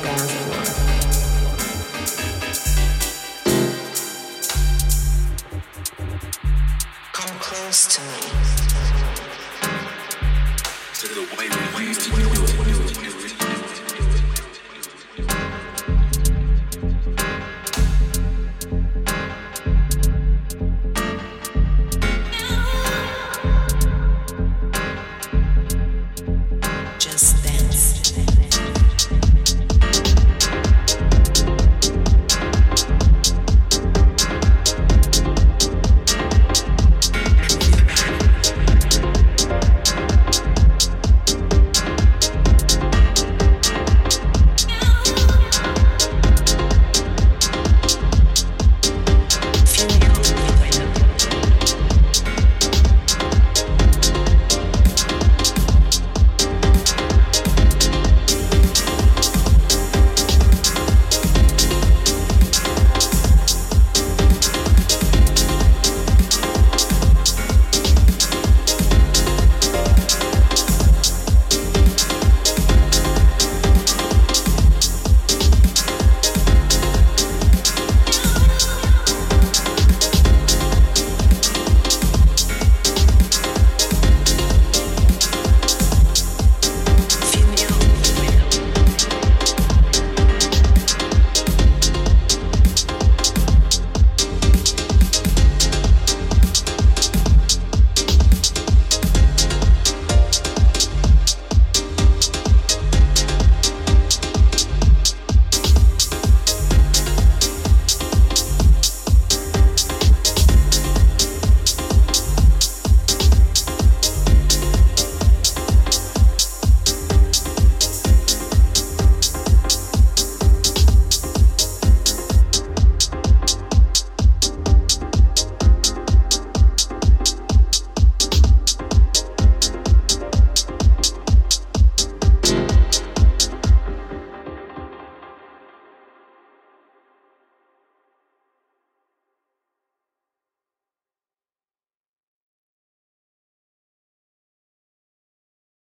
Come close to me. To the way we used to do it.